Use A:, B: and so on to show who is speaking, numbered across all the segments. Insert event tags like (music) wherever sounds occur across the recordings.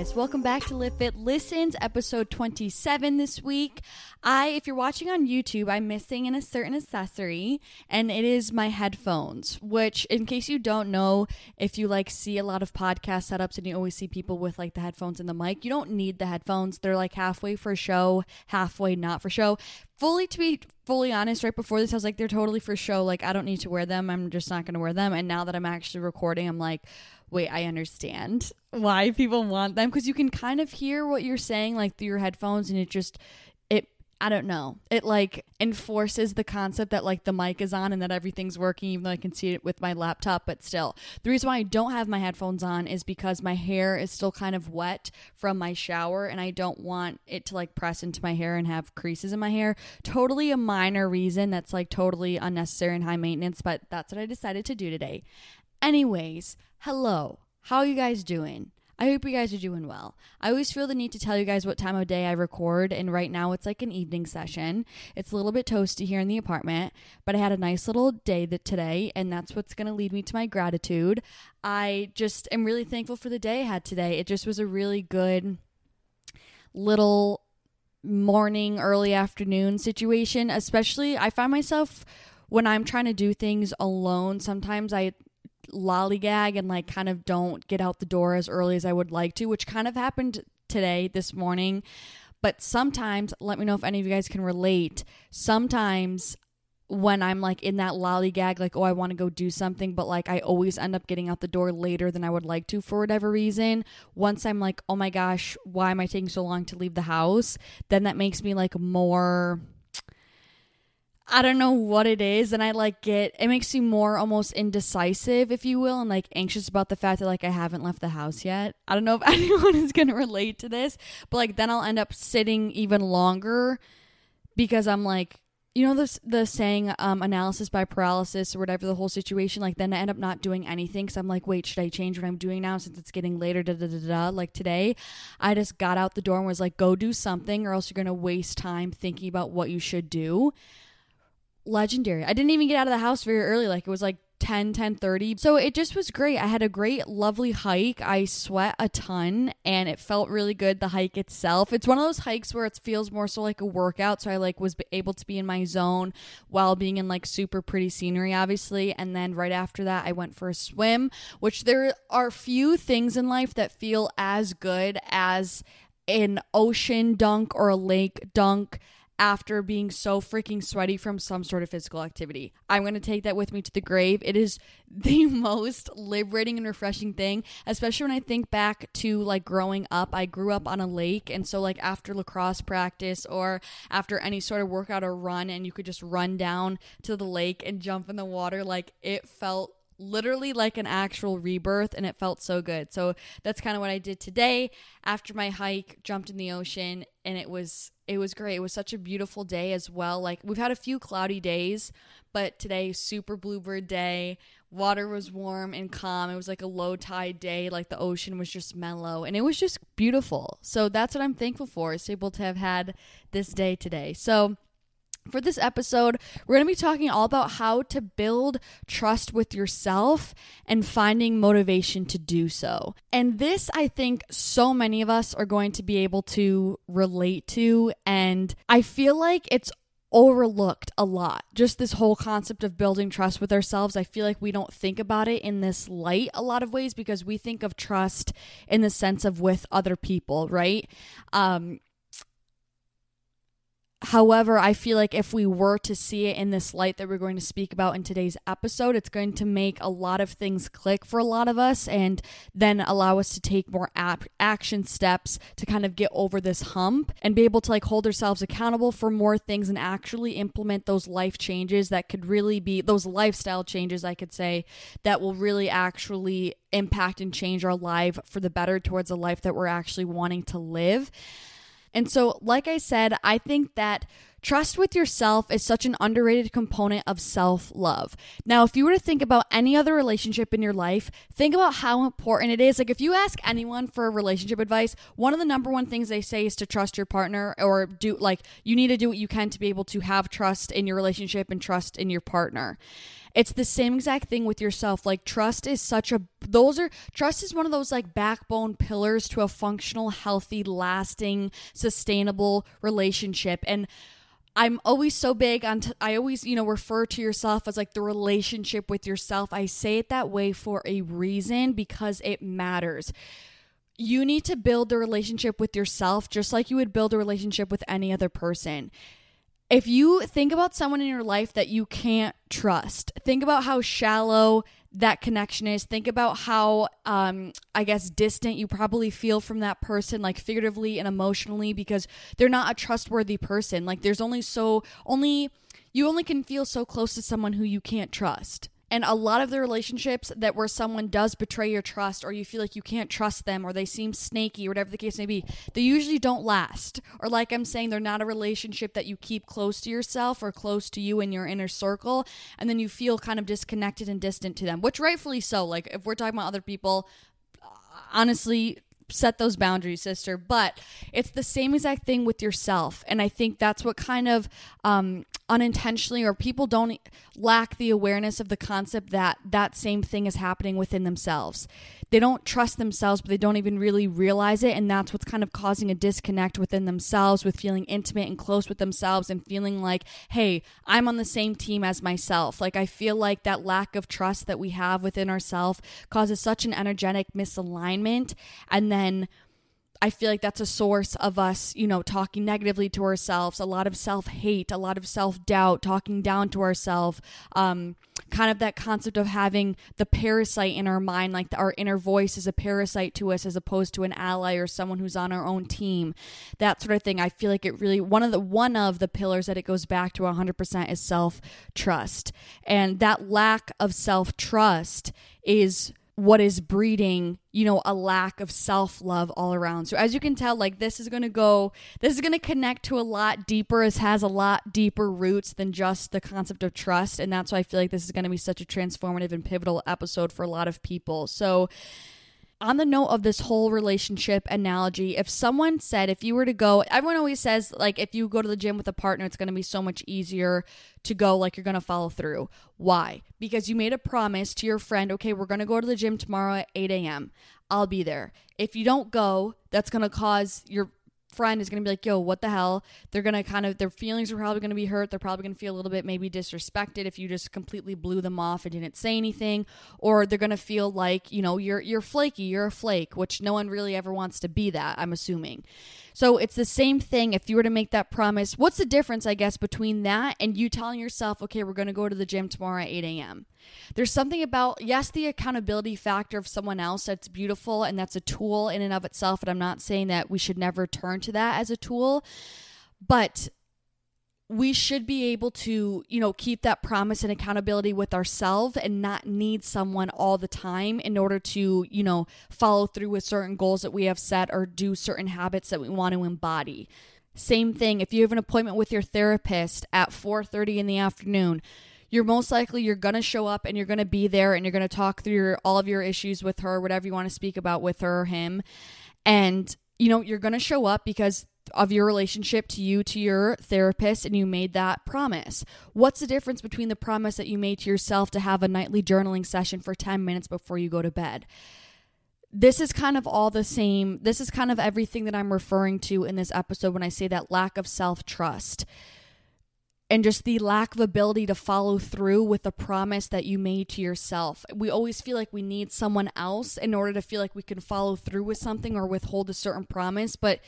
A: Guys. Welcome back to Livfiit Listens, episode 27 this week. I, if you're watching on YouTube, I'm missing in a certain accessory, and it is my headphones. Which, in case you don't know, if you like see a lot of podcast setups and you always see people with like the headphones and the mic, you don't need the headphones. They're like halfway for show, halfway not for show. Fully to be fully honest, right before this, I was like, they're totally for show. Like, I don't need to wear them. I'm just not going to wear them. And now that I'm actually recording, I'm like, wait, I understand why people want them because you can kind of hear what you're saying like through your headphones, and it just it I don't know. It like enforces the concept that like the mic is on and that everything's working, even though I can see it with my laptop. But still, the reason why I don't have my headphones on is because my hair is still kind of wet from my shower and I don't want it to like press into my hair and have creases in my hair. Totally a minor reason that's like totally unnecessary and high maintenance, but that's what I decided to do today. Anyways, hello. How are you guys doing? I hope you guys are doing well. I always feel the need to tell you guys what time of day I record, and right now it's like an evening session. It's a little bit toasty here in the apartment, but I had a nice little day that today, and that's what's going to lead me to my gratitude. I just am really thankful for the day I had today. It just was a really good little morning, early afternoon situation, especially I find myself when I'm trying to do things alone, sometimes I lollygag and like kind of don't get out the door as early as I would like to, which kind of happened today, this morning. But sometimes, let me know if any of you guys can relate. Sometimes when I'm like in that lollygag, like, oh, I want to go do something, but like I always end up getting out the door later than I would like to for whatever reason. Once I'm like, oh my gosh, why am I taking so long to leave the house? Then that makes me like more I don't know what it is, and I like get it makes you more almost indecisive, if you will, and like anxious about the fact that like I haven't left the house yet. I don't know if (laughs) anyone is gonna relate to this, but like then I'll end up sitting even longer because I'm like, you know, the the saying um, analysis by paralysis or whatever the whole situation. Like then I end up not doing anything because I'm like, wait, should I change what I'm doing now since it's getting later? Da da da da. Like today, I just got out the door and was like, go do something, or else you're gonna waste time thinking about what you should do legendary. I didn't even get out of the house very early. Like it was like 10 10 30 so it just was great. I had a great lovely hike. I sweat a ton and it felt really good the hike itself. It's one of those hikes where it feels more so like a workout so i like was able to be in my zone while being in like super pretty scenery obviously. And then right after that i went for a swim which there are few things in life that feel as good as an ocean dunk or a lake dunk after being so freaking sweaty from some sort of physical activity. I'm going to take that with me to the grave. It is (laughs) the most liberating and refreshing thing, especially when I think back to like growing up. I grew up on a lake, and so like after lacrosse practice or after any sort of workout or run, and you could just run down to the lake and jump in the water, like it felt literally like an actual rebirth and it felt so good. So that's kind of what I did today after my hike, jumped in the ocean and it was it was great. It was such a beautiful day as well. Like we've had a few cloudy days, but today super bluebird day. Water was warm and calm. It was like a low tide day. Like the ocean was just mellow and it was just beautiful. So that's what I'm thankful for. Is able to have had this day today. So for this episode, we're going to be talking all about how to build trust with yourself and finding motivation to do so. And this, I think, so many of us are going to be able to relate to. And I feel like it's overlooked a lot. Just this whole concept of building trust with ourselves. I feel like we don't think about it in this light a lot of ways because we think of trust in the sense of with other people, right? Um, However, I feel like if we were to see it in this light that we're going to speak about in today's episode, it's going to make a lot of things click for a lot of us and then allow us to take more ap- action steps to kind of get over this hump and be able to like hold ourselves accountable for more things and actually implement those life changes that could really be those lifestyle changes, I could say, that will really actually impact and change our life for the better towards a life that we're actually wanting to live. And so, like I said, I think that Trust with yourself is such an underrated component of self love. Now, if you were to think about any other relationship in your life, think about how important it is. Like, if you ask anyone for relationship advice, one of the number one things they say is to trust your partner or do, like, you need to do what you can to be able to have trust in your relationship and trust in your partner. It's the same exact thing with yourself. Like trust is such a those are trust is one of those like backbone pillars to a functional, healthy, lasting, sustainable relationship. And I'm always so big on, t- I always, you know, refer to yourself as like the relationship with yourself. I say it that way for a reason because it matters. You need to build a relationship with yourself just like you would build a relationship with any other person. If you think about someone in your life that you can't trust, think about how shallow that connection is. Think about how, um, I guess, distant you probably feel from that person, like figuratively and emotionally, because they're not a trustworthy person. Like, there's only so, only, you only can feel so close to someone who you can't trust. And a lot of the relationships that where someone does betray your trust or you feel like you can't trust them or they seem snaky or whatever the case may be, they usually don't last. Or like I'm saying, they're not a relationship that you keep close to yourself or close to you in your inner circle and then you feel kind of disconnected and distant to them, which rightfully so. Like if we're talking about other people, honestly, set those boundaries, sister. But it's the same exact thing with yourself. And I think that's what kind of um, unintentionally or people don't lack the awareness of the concept that that same thing is happening within themselves. They don't trust themselves, but they don't even really realize it. And that's what's kind of causing a disconnect within themselves with feeling intimate and close with themselves and feeling like, hey, I'm on the same team as myself. Like, I feel like that lack of trust that we have within ourselves causes such an energetic misalignment. And then then I feel like that's a source of us, you know, talking negatively to ourselves, a lot of self hate, a lot of self doubt, talking down to ourselves, um, kind of that concept of having the parasite in our mind, like our inner voice is a parasite to us as opposed to an ally or someone who's on our own team, that sort of thing. I feel like it really one of the one of the pillars that it goes back to 100% is self trust, and that lack of self trust is what is breeding you know a lack of self-love all around. So as you can tell like this is going to go this is going to connect to a lot deeper it has a lot deeper roots than just the concept of trust and that's why i feel like this is going to be such a transformative and pivotal episode for a lot of people. So on the note of this whole relationship analogy, if someone said, if you were to go, everyone always says, like, if you go to the gym with a partner, it's going to be so much easier to go, like, you're going to follow through. Why? Because you made a promise to your friend, okay, we're going to go to the gym tomorrow at 8 a.m. I'll be there. If you don't go, that's going to cause your friend is going to be like, yo, what the hell? They're going to kind of, their feelings are probably going to be hurt. They're probably going to feel a little bit maybe disrespected if you just completely blew them off and didn't say anything. Or they're going to feel like, you know, you're, you're flaky, you're a flake, which no one really ever wants to be that, I'm assuming. So it's the same thing if you were to make that promise. What's the difference, I guess, between that and you telling yourself, okay, we're going to go to the gym tomorrow at 8 a.m.? There's something about, yes, the accountability factor of someone else that's beautiful and that's a tool in and of itself. And I'm not saying that we should never turn to that as a tool, but we should be able to, you know, keep that promise and accountability with ourselves and not need someone all the time in order to, you know, follow through with certain goals that we have set or do certain habits that we want to embody. Same thing, if you have an appointment with your therapist at 4:30 in the afternoon, you're most likely you're going to show up and you're going to be there and you're going to talk through your, all of your issues with her, whatever you want to speak about with her or him. And you know, you're going to show up because of your relationship to you to your therapist and you made that promise. What's the difference between the promise that you made to yourself to have a nightly journaling session for 10 minutes before you go to bed? This is kind of all the same. This is kind of everything that I'm referring to in this episode when I say that lack of self trust and just the lack of ability to follow through with the promise that you made to yourself. We always feel like we need someone else in order to feel like we can follow through with something or withhold a certain promise, but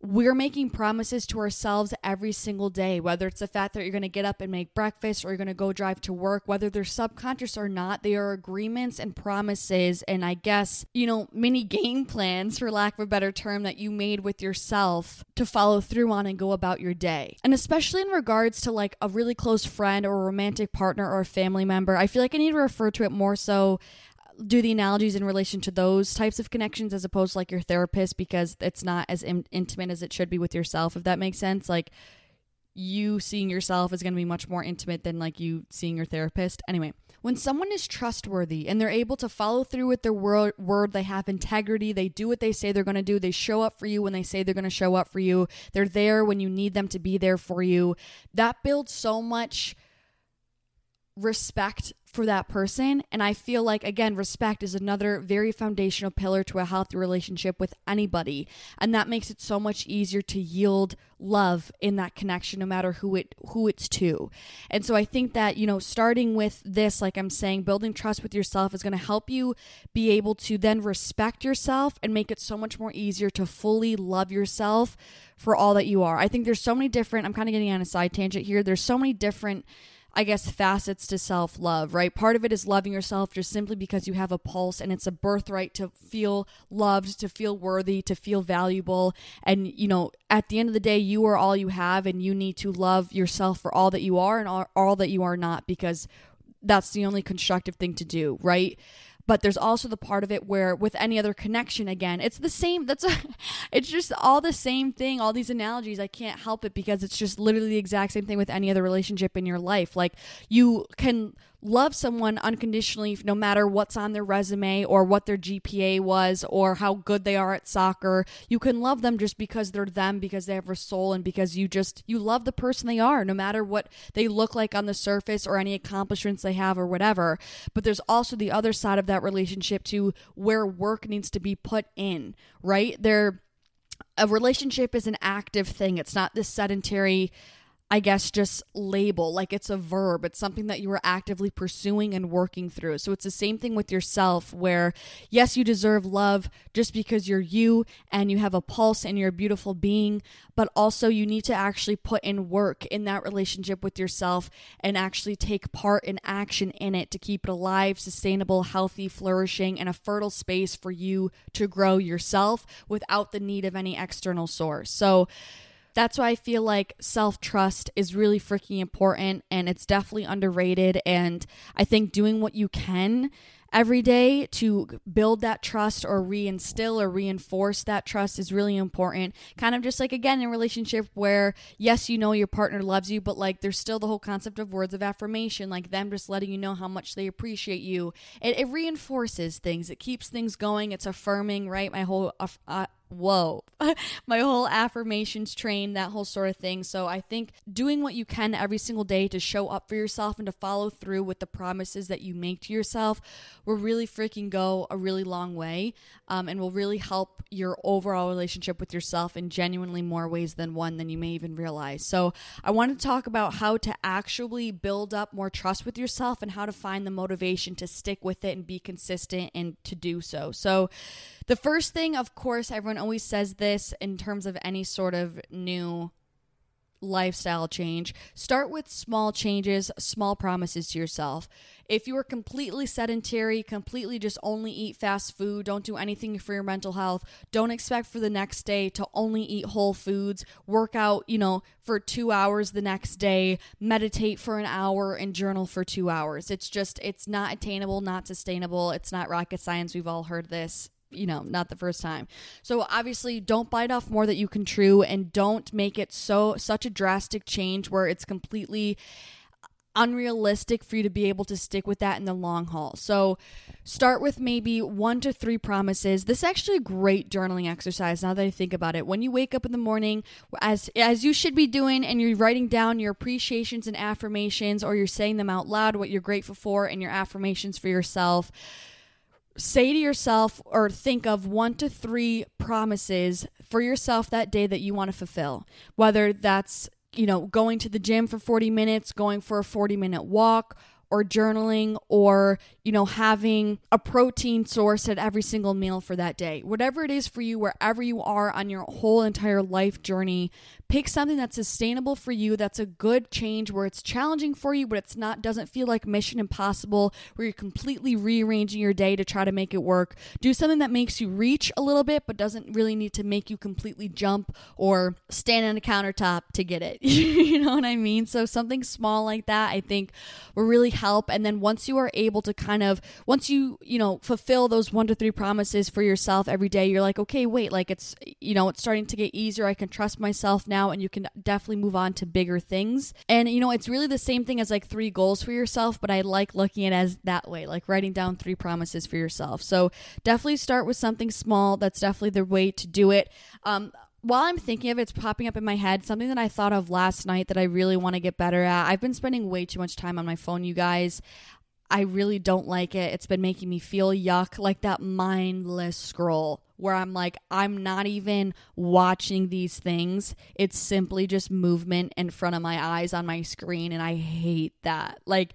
A: we're making promises to ourselves every single day, whether it's the fact that you're going to get up and make breakfast or you're going to go drive to work, whether they're subconscious or not, they are agreements and promises. And I guess, you know, mini game plans, for lack of a better term, that you made with yourself to follow through on and go about your day. And especially in regards to like a really close friend or a romantic partner or a family member, I feel like I need to refer to it more so do the analogies in relation to those types of connections as opposed to like your therapist because it's not as in- intimate as it should be with yourself if that makes sense. Like you seeing yourself is going to be much more intimate than like you seeing your therapist. Anyway when someone is trustworthy and they're able to follow through with their word, word they have integrity they do what they say they're going to do they show up for you when they say they're going to show up for you they're there when you need them to be there for you that builds so much respect for that person. And I feel like, again, respect is another very foundational pillar to a healthy relationship with anybody. And that makes it so much easier to yield love in that connection no matter who it who it's to. And so I think that, you know, starting with this like I'm saying building trust with yourself is going to help you be able to then respect yourself and make it so much more easier to fully love yourself for all that you are. I think there's so many different I'm kind of getting on a side tangent here. There's so many different I guess, facets to self love, right? Part of it is loving yourself just simply because you have a pulse and it's a birthright to feel loved, to feel worthy, to feel valuable. And, you know, at the end of the day, you are all you have and you need to love yourself for all that you are and all, all that you are not because that's the only constructive thing to do, right? But there's also the part of it where with any other connection again it's the same that's a, (laughs) it's just all the same thing all these analogies i can't help it because it's just literally the exact same thing with any other relationship in your life. Like you can love someone unconditionally no matter what's on their resume or what their GPA was or how good they are at soccer. You can love them just because they're them because they have a soul and because you just you love the person they are no matter what they look like on the surface or any accomplishments they have or whatever. But there's also the other side of that relationship to where work needs to be put in, right? There a relationship is an active thing. It's not this sedentary I guess, just label. Like it's a verb. It's something that you are actively pursuing and working through. So it's the same thing with yourself, where yes, you deserve love just because you're you and you have a pulse and you're a beautiful being, but also you need to actually put in work in that relationship with yourself and actually take part in action in it to keep it alive, sustainable, healthy, flourishing, and a fertile space for you to grow yourself without the need of any external source. So, that's why I feel like self trust is really freaking important and it's definitely underrated. And I think doing what you can every day to build that trust or reinstill or reinforce that trust is really important. Kind of just like again in relationship where yes, you know your partner loves you, but like there's still the whole concept of words of affirmation, like them just letting you know how much they appreciate you. It, it reinforces things. It keeps things going. It's affirming, right? My whole uh, whoa, (laughs) my whole affirmations train, that whole sort of thing. So I think doing what you can every single day to show up for yourself and to follow through with the promises that you make to yourself will really freaking go a really long way um, and will really help your overall relationship with yourself in genuinely more ways than one than you may even realize. So I want to talk about how to actually build up more trust with yourself and how to find the motivation to stick with it and be consistent and to do so. So, the first thing, of course, everyone always says this in terms of any sort of new lifestyle change. Start with small changes, small promises to yourself. If you are completely sedentary, completely just only eat fast food, don't do anything for your mental health, don't expect for the next day to only eat whole foods, work out, you know, for 2 hours the next day, meditate for an hour and journal for 2 hours. It's just it's not attainable, not sustainable. It's not rocket science. We've all heard this you know, not the first time. So obviously don't bite off more that you can chew and don't make it so such a drastic change where it's completely unrealistic for you to be able to stick with that in the long haul. So start with maybe one to three promises. This is actually a great journaling exercise now that I think about it. When you wake up in the morning, as as you should be doing and you're writing down your appreciations and affirmations or you're saying them out loud what you're grateful for and your affirmations for yourself say to yourself or think of one to three promises for yourself that day that you want to fulfill. Whether that's, you know, going to the gym for 40 minutes, going for a 40 minute walk, or journaling or, you know, having a protein source at every single meal for that day. Whatever it is for you, wherever you are on your whole entire life journey, pick something that's sustainable for you, that's a good change where it's challenging for you, but it's not doesn't feel like mission impossible, where you're completely rearranging your day to try to make it work. Do something that makes you reach a little bit, but doesn't really need to make you completely jump or stand on a countertop to get it. (laughs) you know what I mean? So something small like that, I think will really help. And then once you are able to kind of, once you, you know, fulfill those one to three promises for yourself every day, you're like, okay, wait, like it's, you know, it's starting to get easier. I can trust myself now. And you can definitely move on to bigger things. And, you know, it's really the same thing as like three goals for yourself, but I like looking at it as that way, like writing down three promises for yourself. So definitely start with something small. That's definitely the way to do it. Um, while I'm thinking of it, it's popping up in my head something that I thought of last night that I really want to get better at. I've been spending way too much time on my phone, you guys. I really don't like it. It's been making me feel yuck, like that mindless scroll where I'm like, I'm not even watching these things. It's simply just movement in front of my eyes on my screen. And I hate that. Like,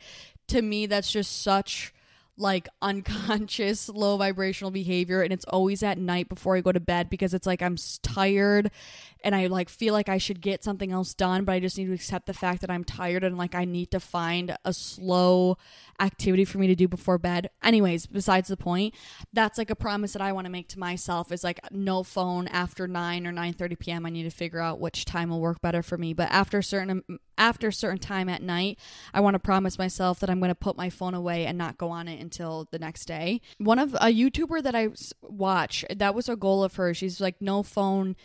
A: to me, that's just such like (laughs) unconscious low vibrational behavior and it's always at night before I go to bed because it's like I'm tired and I like feel like I should get something else done, but I just need to accept the fact that I'm tired and like I need to find a slow activity for me to do before bed. Anyways, besides the point, that's like a promise that I want to make to myself is like no phone after 9 or 9:30 p.m. I need to figure out which time will work better for me, but after a certain after a certain time at night, I want to promise myself that I'm going to put my phone away and not go on it until the next day. One of a YouTuber that I watch, that was a goal of hers. She's like no phone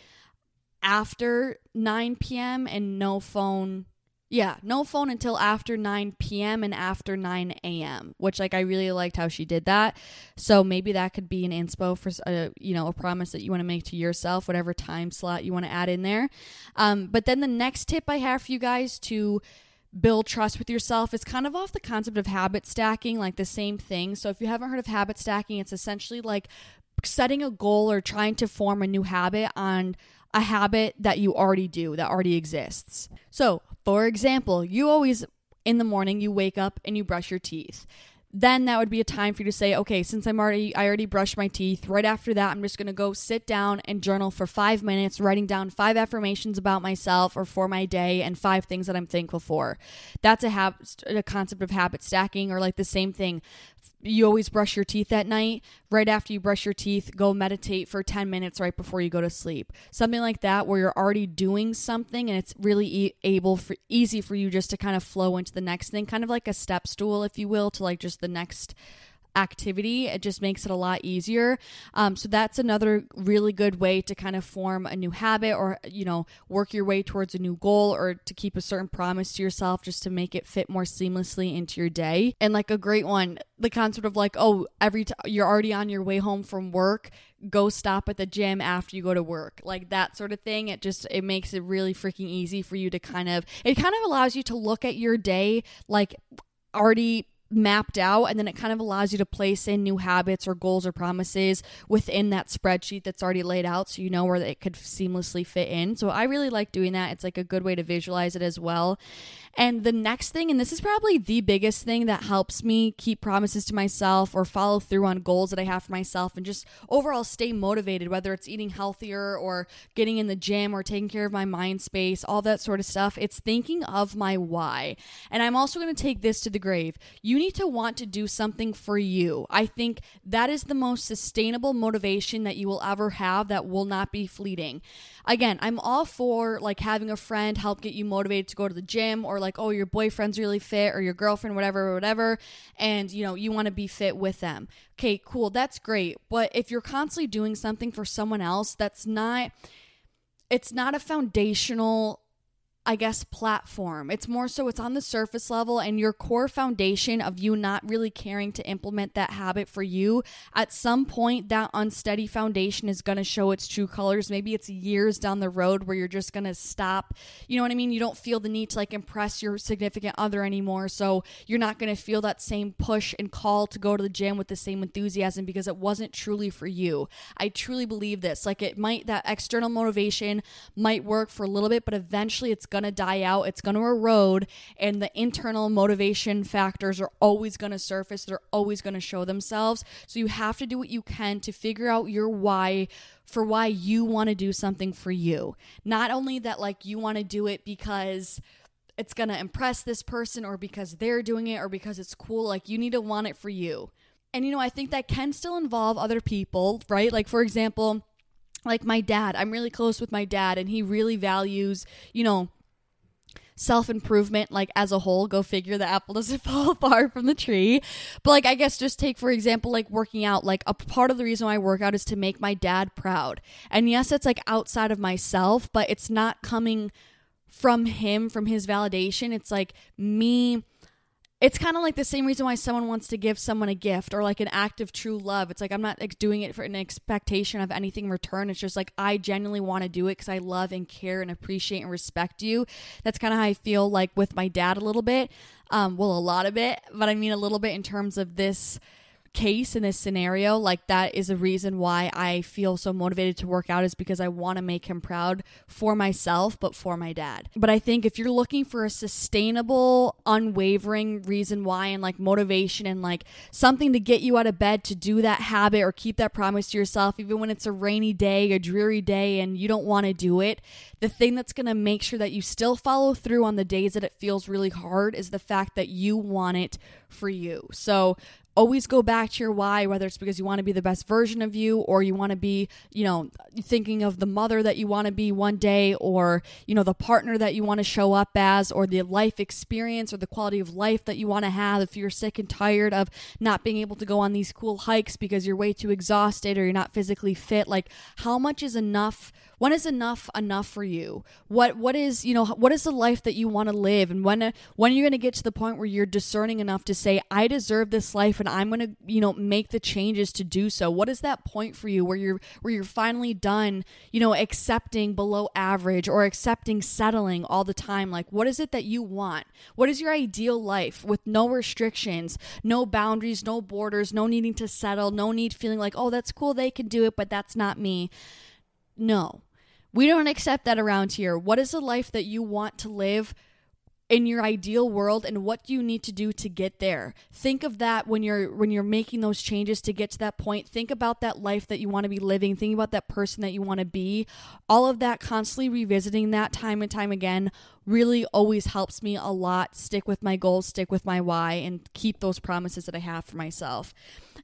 A: after 9 p.m. and no phone. Yeah, no phone until after 9 p.m. and after 9 a.m., which like I really liked how she did that. So maybe that could be an inspo for a you know a promise that you want to make to yourself, whatever time slot you want to add in there. Um, but then the next tip I have for you guys to build trust with yourself is kind of off the concept of habit stacking, like the same thing. So if you haven't heard of habit stacking, it's essentially like setting a goal or trying to form a new habit on a habit that you already do, that already exists. So, for example, you always in the morning you wake up and you brush your teeth. Then that would be a time for you to say, okay, since I'm already I already brushed my teeth, right after that I'm just going to go sit down and journal for 5 minutes writing down 5 affirmations about myself or for my day and 5 things that I'm thankful for. That's a hab- a concept of habit stacking or like the same thing you always brush your teeth at night. Right after you brush your teeth, go meditate for 10 minutes right before you go to sleep. Something like that where you're already doing something and it's really e- able for easy for you just to kind of flow into the next thing, kind of like a step stool if you will to like just the next activity. It just makes it a lot easier. Um, so that's another really good way to kind of form a new habit or, you know, work your way towards a new goal or to keep a certain promise to yourself just to make it fit more seamlessly into your day. And like a great one, the concept of like, oh, every time you're already on your way home from work, go stop at the gym after you go to work like that sort of thing it just it makes it really freaking easy for you to kind of it kind of allows you to look at your day like already mapped out and then it kind of allows you to place in new habits or goals or promises within that spreadsheet that's already laid out so you know where it could seamlessly fit in. So i really like doing that. It's like a good way to visualize it as well. And the next thing and this is probably the biggest thing that helps me keep promises to myself or follow through on goals that i have for myself and just overall stay motivated whether it's eating healthier or getting in the gym or taking care of my mind space all that sort of stuff. It's thinking of my why. And i'm also going to take this to the grave. You need to want to do something for you. I think that is the most sustainable motivation that you will ever have that will not be fleeting. Again, I'm all for like having a friend help get you motivated to go to the gym or like, oh, your boyfriend's really fit or your girlfriend, whatever, whatever, and you know, you want to be fit with them. Okay, cool, that's great. But if you're constantly doing something for someone else, that's not it's not a foundational I guess, platform. It's more so it's on the surface level and your core foundation of you not really caring to implement that habit for you. At some point, that unsteady foundation is going to show its true colors. Maybe it's years down the road where you're just going to stop. You know what I mean? You don't feel the need to like impress your significant other anymore. So you're not going to feel that same push and call to go to the gym with the same enthusiasm because it wasn't truly for you. I truly believe this. Like it might, that external motivation might work for a little bit, but eventually it's going going to die out, it's going to erode, and the internal motivation factors are always going to surface. They're always going to show themselves. So you have to do what you can to figure out your why for why you want to do something for you. Not only that, like, you want to do it because it's going to impress this person or because they're doing it or because it's cool. Like, you need to want it for you. And, you know, I think that can still involve other people, right? Like, for example, like my dad, I'm really close with my dad, and he really values, you know, self improvement, like as a whole. Go figure the apple (laughs) doesn't fall far from the tree. But like, I guess just take, for example, like working out. Like, a part of the reason why I work out is to make my dad proud. And yes, it's like outside of myself, but it's not coming from him, from his validation. It's like me it's kind of like the same reason why someone wants to give someone a gift or like an act of true love. It's like I'm not like, doing it for an expectation of anything in return. It's just like I genuinely want to do it because I love and care and appreciate and respect you. That's kind of how I feel like with my dad a little bit. Um, well, a lot of it, but I mean a little bit in terms of this case in this scenario like that is a reason why i feel so motivated to work out is because i want to make him proud for myself but for my dad. But i think if you're looking for a sustainable unwavering reason why and like motivation and like something to get you out of bed to do that habit or keep that promise to yourself even when it's a rainy day a dreary day and you don't want to do it the thing that's going to make sure that you still follow through on the days that it feels really hard is the fact that you want it for you. So always go back to your why, whether it's because you want to be the best version of you or you want to be, you know, thinking of the mother that you want to be one day or, you know, the partner that you want to show up as or the life experience or the quality of life that you want to have. If you're sick and tired of not being able to go on these cool hikes because you're way too exhausted or you're not physically fit, like how much is enough when is enough enough for you? What what is you know what is the life that you want to live? And when when are you going to get to the point where you're discerning enough to say i deserve this life and i'm going to you know make the changes to do so what is that point for you where you're where you're finally done you know accepting below average or accepting settling all the time? Like what is it that you want? What is your ideal life with no restrictions no boundaries no borders no needing to settle no need feeling like oh that's cool they can do it but that's not me no we don't accept that around here. What is the life that you want to live in your ideal world and what you need to do to get there? Think of that when you're when you're making those changes to get to that point. Think about that life that you want to be living. Think about that person that you want to be. All of that constantly revisiting that time and time again really always helps me a lot stick with my goals, stick with my why and keep those promises that I have for myself.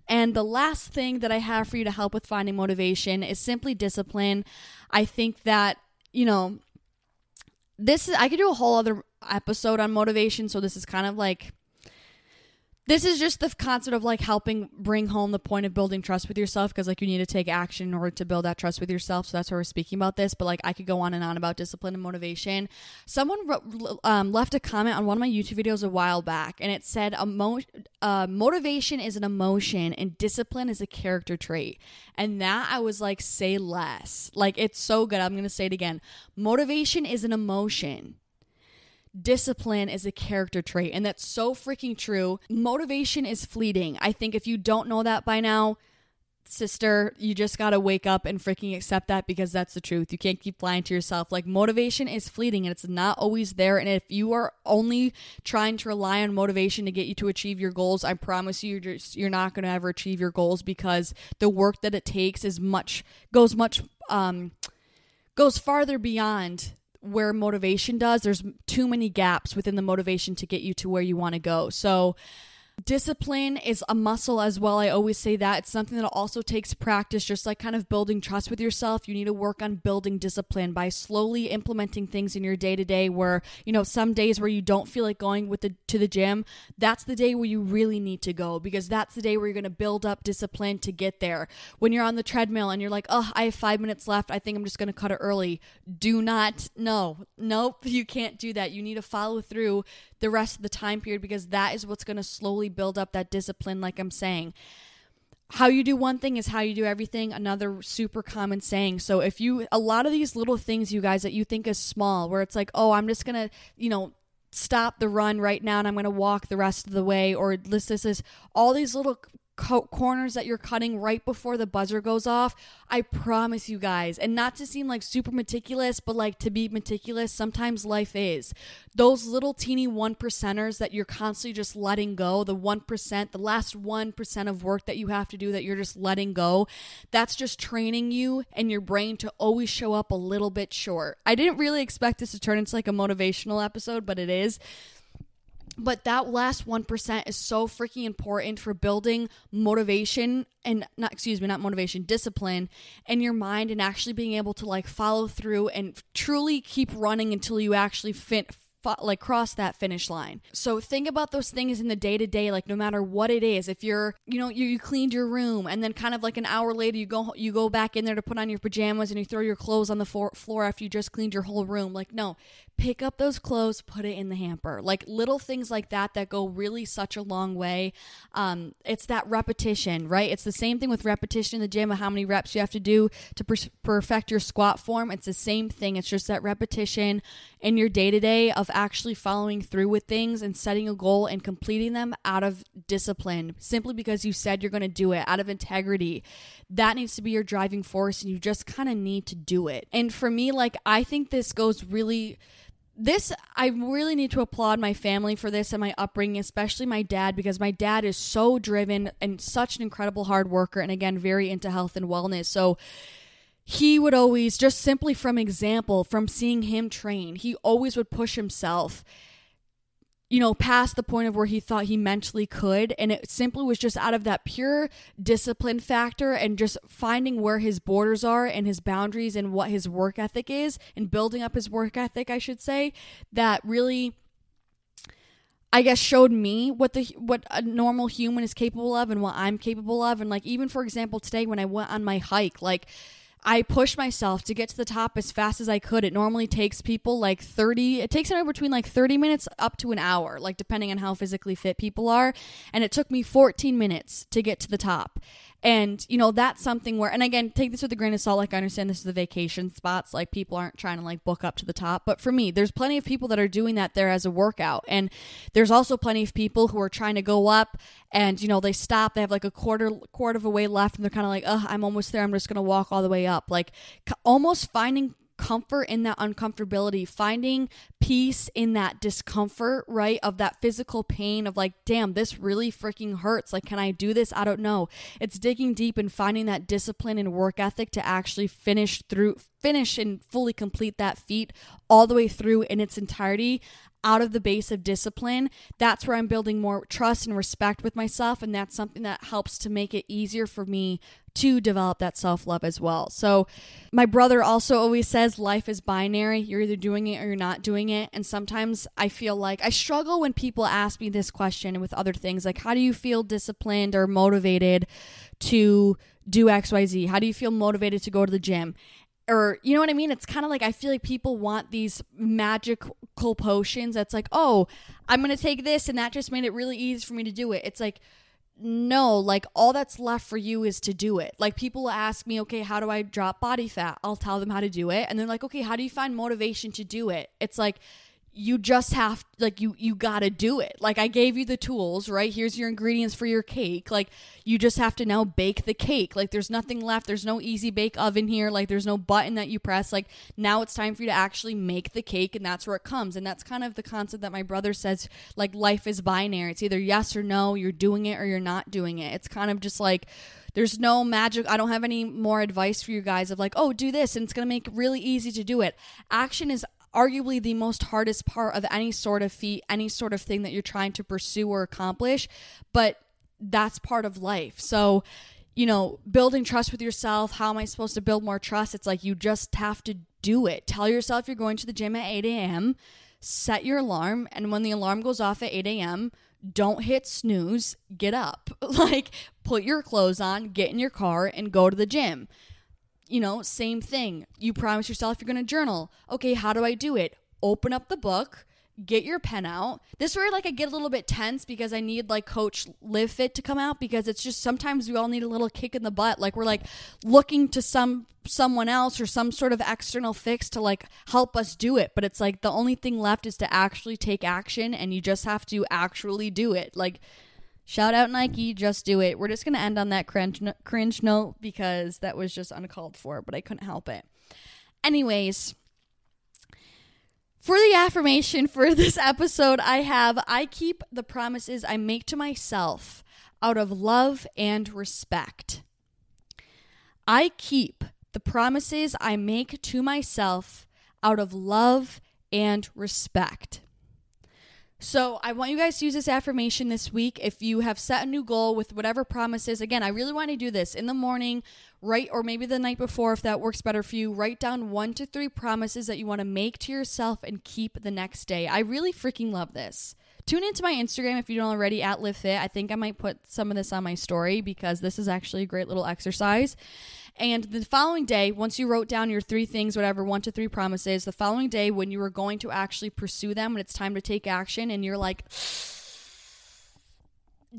A: And the last thing that I have for you to help with finding motivation is simply discipline. I think that, you know, this is, I could do a whole other episode on motivation, so this is kind of like this is just the concept of like helping bring home the point of building trust with yourself because like you need to take action in order to build that trust with yourself so that's why we're speaking about this but like i could go on and on about discipline and motivation. Someone um, left a comment on one of my youtube videos a while back and it said emo- uh, motivation is an emotion and discipline is a character trait. And that i was like say less. Like it's so good i'm gonna say it again. Motivation is an emotion discipline is a character trait. And that's so freaking true. Motivation is fleeting. I think if you don't know that by now, sister, you just got to wake up and freaking accept that because that's the truth. You can't keep lying to yourself. Like motivation is fleeting and it's not always there. And if you are only trying to rely on motivation to get you to achieve your goals, I promise you you're just you're not going to ever achieve your goals because the work that it takes is much goes much um goes farther beyond where motivation does. There's too many gaps within the motivation to get you to where you want to go. So, Discipline is a muscle as well. I always say that. It's something that also takes practice, just like kind of building trust with yourself. You need to work on building discipline by slowly implementing things in your day to day where, you know, some days where you don't feel like going with the to the gym, that's the day where you really need to go because that's the day where you're gonna build up discipline to get there. When you're on the treadmill and you're like, oh, I have five minutes left, I think I'm just gonna cut it early. Do not no. Nope, (laughs) you can't do that. You need to follow through the rest of the time period because that is what's going to slowly build up that discipline, like I'm saying. How you do one thing is how you do everything, another super common saying. So, if you, a lot of these little things, you guys, that you think is small, where it's like, oh, I'm just going to, you know, stop the run right now and I'm going to walk the rest of the way, or this, this is all these little co- corners that you're cutting right before the buzzer goes off. I promise you guys, and not to seem like super meticulous, but like to be meticulous, sometimes life is. Those little teeny one percenters that you're constantly just letting go, the 1%, the last 1% of work that you have to do that you're just letting go, that's just training you and your brain to always show up a little bit short. I didn't really expect this to turn into like a motivational episode, but it is but that last 1% is so freaking important for building motivation and not excuse me not motivation discipline in your mind and actually being able to like follow through and truly keep running until you actually fit like cross that finish line. So think about those things in the day to day, like no matter what it is. If you're, you know, you, you cleaned your room and then kind of like an hour later you go you go back in there to put on your pajamas and you throw your clothes on the floor after you just cleaned your whole room. Like no, pick up those clothes, put it in the hamper. Like little things like that that go really such a long way. Um, it's that repetition, right? It's the same thing with repetition in the gym of how many reps you have to do to per- perfect your squat form. It's the same thing. It's just that repetition in your day to day of actually following through with things and setting a goal and completing them out of discipline simply because you said you're going to do it out of integrity. That needs to be your driving force and you just kind of need to do it. And for me, like, I think this goes really this I really need to applaud my family for this and my upbringing, especially my dad, because my dad is so driven and such an incredible hard worker, and again, very into health and wellness. So he would always, just simply from example, from seeing him train, he always would push himself you know, past the point of where he thought he mentally could. And it simply was just out of that pure discipline factor and just finding where his borders are and his boundaries and what his work ethic is and building up his work ethic, I should say, that really. I guess showed me what the what a normal human is capable of and what I'm capable of and like even for example today when I went on my hike like I pushed myself to get to the top as fast as I could. It normally takes people like 30, it takes anywhere between like 30 minutes up to an hour, like depending on how physically fit people are. And it took me 14 minutes to get to the top. And, you know, that's something where, and again, take this with a grain of salt. Like, I understand this is the vacation spots. Like, people aren't trying to like book up to the top. But for me, there's plenty of people that are doing that there as a workout. And there's also plenty of people who are trying to go up and, you know, they stop. They have like a quarter, quarter of a way left. And they're kind of like, oh, I'm almost there. I'm just going to walk all the way up. Like, almost finding comfort in that uncomfortability, finding peace in that discomfort, right? Of that physical pain of like, damn, this really freaking hurts. Like, can I do this? I don't know. It's digging deep and finding that discipline and work ethic to actually finish through, finish and fully complete that feat all the way through in its entirety out of the base of discipline, that's where I'm building more trust and respect with myself. And that's something that helps to make it easier for me to develop that self love as well. So, my brother also always says life is binary. You're either doing it or you're not doing it. And sometimes I feel like I struggle when people ask me this question with other things like, how do you feel disciplined or motivated to do XYZ? How do you feel motivated to go to the gym? or you know what I mean? It's kind of like I feel like people want these magical potions that's like, oh, I'm gonna take this and that just made it really easy for me to do it. It's like, no, like all that's left for you is to do it. Like people ask me, okay, how do I drop body fat? I'll tell them how to do it. And they're like, okay, how do you find motivation to do it? It's like, you just have like you you got to do it. Like I gave you the tools, right? Here's your ingredients for your cake. Like you just have to now bake the cake. Like there's nothing left. There's no easy bake oven here. Like there's no button that you press. Like now it's time for you to actually make the cake and that's where it comes. And that's kind of the concept that my brother says like life is binary. It's either yes or no, you're doing it or you're not doing it. It's kind of just like there's no magic. I don't have any more advice for you guys of like, oh, do this and it's going to make really easy to do it. Action is arguably the most hardest part of any sort of feat, any sort of thing that you're trying to pursue or accomplish, but that's part of life. So, you know, building trust with yourself, how am I supposed to build more trust? It's like you just have to do it. Tell yourself you're going to the gym at 8 a.m., set your alarm, and when the alarm goes off at 8 a.m., don't hit snooze, get up. (laughs) Like, put your clothes on, get in your car, and go to the gym you know, same thing. You promise yourself you're going to journal. Okay, how do I do it? Open up the book, get your pen out. This is where like I get a little bit tense because I need like coach live fit to come out because it's just sometimes we all need a little kick in the butt. Like we're like looking to some someone else or some sort of external fix to like help us do it. But it's like the only thing left is to actually take action and you just have to actually do it. Like Shout out Nike, just do it. We're just going to end on that cringe, cringe note because that was just uncalled for, but I couldn't help it. Anyways, for the affirmation for (laughs) this episode, I have I keep the promises I make to myself out of love and respect. I keep the promises I make to myself out of love and respect. So, I want you guys to use this affirmation this week. If you have set a new goal with whatever promises, again, I really want to do this in the morning, right? Or maybe the night before, if that works better for you. Write down one to three promises that you want to make to yourself and keep the next day. I really freaking love this. Tune into my Instagram if you don't already at Livfiit. I think I might put some of this on my story because this is actually a great little exercise. And the following day, once you wrote down your three things, whatever, one to three promises, the following day, when you were going to actually pursue them, when it's time to take action, and you're like,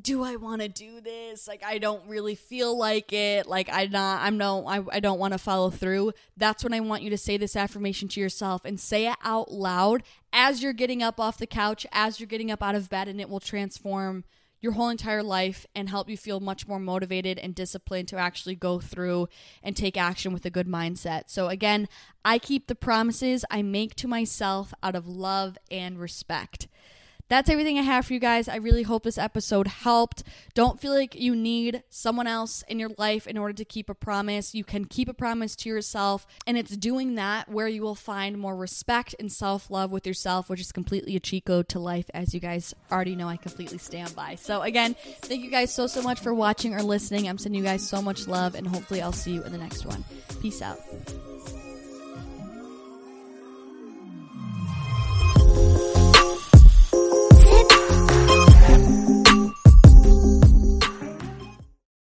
A: do I want to do this? Like I don't really feel like it. Like I not I'm no I, I don't want to follow through. That's when I want you to say this affirmation to yourself and say it out loud as you're getting up off the couch, as you're getting up out of bed and it will transform your whole entire life and help you feel much more motivated and disciplined to actually go through and take action with a good mindset. So again, I keep the promises I make to myself out of love and respect that's everything I have for you guys. I really hope this episode helped. Don't feel like you need someone else in your life in order to keep a promise. You can keep a promise to yourself, and it's doing that where you will find more respect and self love with yourself, which is completely a cheat code to life, as you guys already know I completely stand by. So, again, thank you guys so, so much for watching or listening. I'm sending you guys so much love, and hopefully, I'll see you in the next one. Peace out.